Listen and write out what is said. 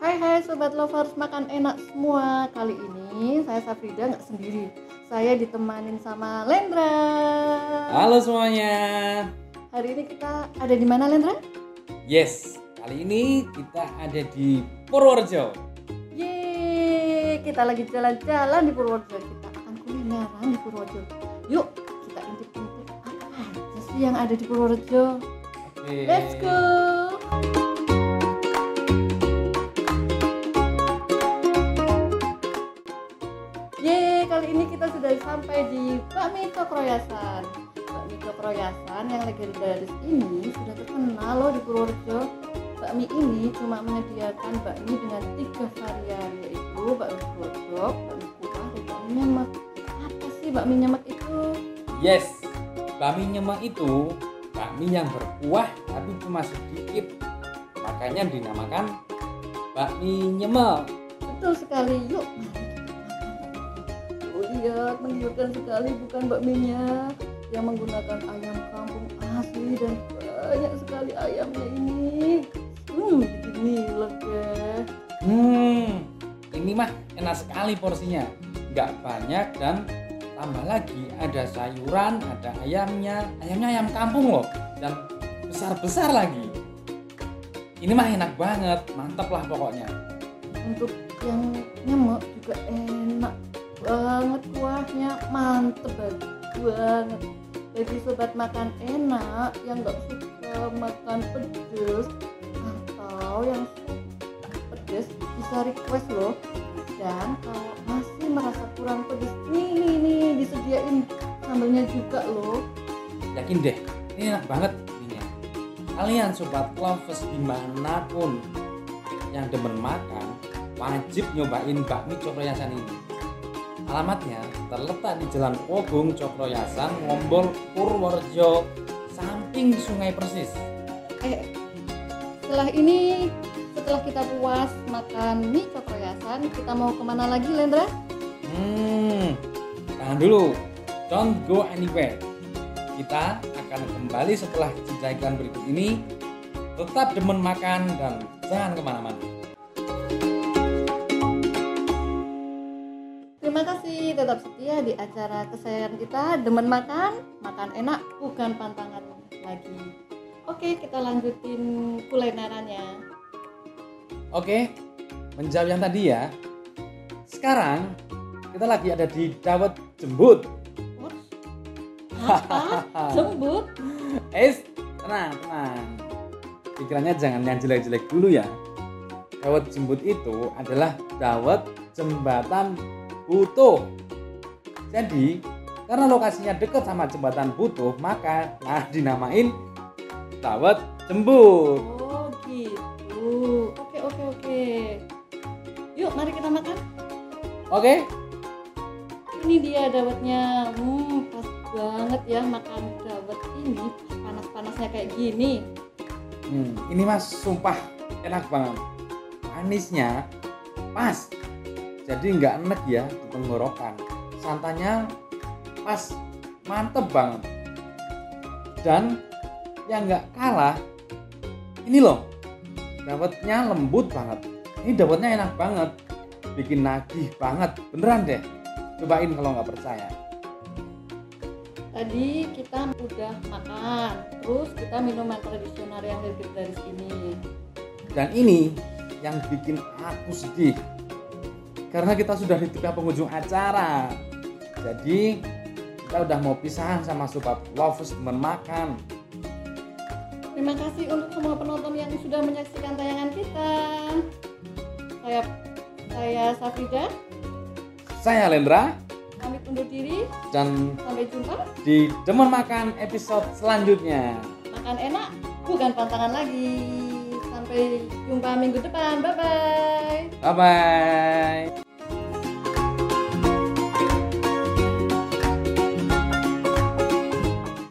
Hai hai sobat lovers makan enak semua Kali ini saya Safrida nggak sendiri Saya ditemanin sama Lendra Halo semuanya. Hari ini kita ada di mana Lendra? Yes, kali ini kita ada di Purworejo. Yeay, kita lagi jalan-jalan di Purworejo Kita akan kulineran di Purworejo Yuk, kita intip-intip apa aja sih yang ada di Purworejo Oke. Let's go Yeay, kali ini kita sudah sampai di Bakmi Cokroyasan Bakmi Cokroyasan yang legendaris ini sudah terkenal loh di Purworejo Bakmi ini cuma menyediakan bakmi dengan tiga varian yaitu bakmi godok, bakmi kuah, dan bakmi nyemek Apa sih bakmi nyemek itu? Yes, bakmi nyemek itu bakmi yang berkuah tapi cuma sedikit. Makanya dinamakan bakmi nyemek. Betul sekali, yuk lihat, menggiurkan sekali bukan bakminya yang menggunakan ayam kampung asli dan banyak sekali ayamnya ini. Hmm, begini deh. Hmm, ini mah enak sekali porsinya. Nggak banyak dan tambah lagi ada sayuran, ada ayamnya. Ayamnya ayam kampung loh dan besar-besar lagi. Ini mah enak banget, mantap lah pokoknya. Untuk yang nyemek juga enak banget kuahnya, mantep banget. Jadi sobat makan enak yang nggak suka makan pedes atau yang suka pedes bisa request loh. Dan kalau masih merasa kurang pedes, nih nih nih disediain sambelnya juga loh. Yakin deh, ini enak banget ininya. Kalian sobat lovers di mana pun yang demen makan, wajib nyobain bakmi Cokroyasan ini. Alamatnya terletak di Jalan Pogung Cokroyasan, Ngombol, Purworejo, samping Sungai Persis. Eh, setelah ini setelah kita puas makan mie cokroyasan, kita mau ke mana lagi Lendra? Hmm, tahan dulu, don't go anywhere. Kita akan kembali setelah jeda iklan berikut ini. Tetap demen makan dan jangan ke mana-mana. Terima kasih tetap setia di acara kesayangan kita Demen Makan, makan enak bukan pantangan lagi. Oke, kita lanjutin kulinerannya. Oke, menjawab yang tadi ya. Sekarang kita lagi ada di Dawet Jembut. Apa? Jembut? Es, tenang, tenang. Pikirannya jangan yang jelek-jelek dulu ya. Dawet Jembut itu adalah dawet jembatan butuh. Jadi, karena lokasinya dekat sama jembatan butuh, maka nah dinamain dawet jembut. Oh gitu. Oke oke oke. Yuk, mari kita makan. Oke, Ini dia dawetnya. Hmm, pas banget ya makan dawet ini panas-panasnya kayak gini. Hmm, ini mas sumpah enak banget. Manisnya pas. Jadi nggak enek ya di tenggorokan. Santannya pas, mantep banget. Dan yang nggak kalah, ini loh, dawetnya lembut banget. Ini dawetnya enak banget, bikin nagih banget, beneran deh. Cobain kalau nggak percaya. Tadi kita udah makan, terus kita minuman tradisional yang legendaris ini. Dan ini yang bikin aku sedih karena kita sudah di tengah penghujung acara. Jadi kita udah mau pisahan sama sobat lovers teman makan. Terima kasih untuk semua penonton yang sudah menyaksikan tayangan kita. Saya saya Safida, Saya Lendra pamit undur diri. dan Sampai jumpa. di Demen Makan episode selanjutnya. Makan enak, bukan pantangan lagi. Sampai jumpa minggu depan. Bye bye. Bye bye.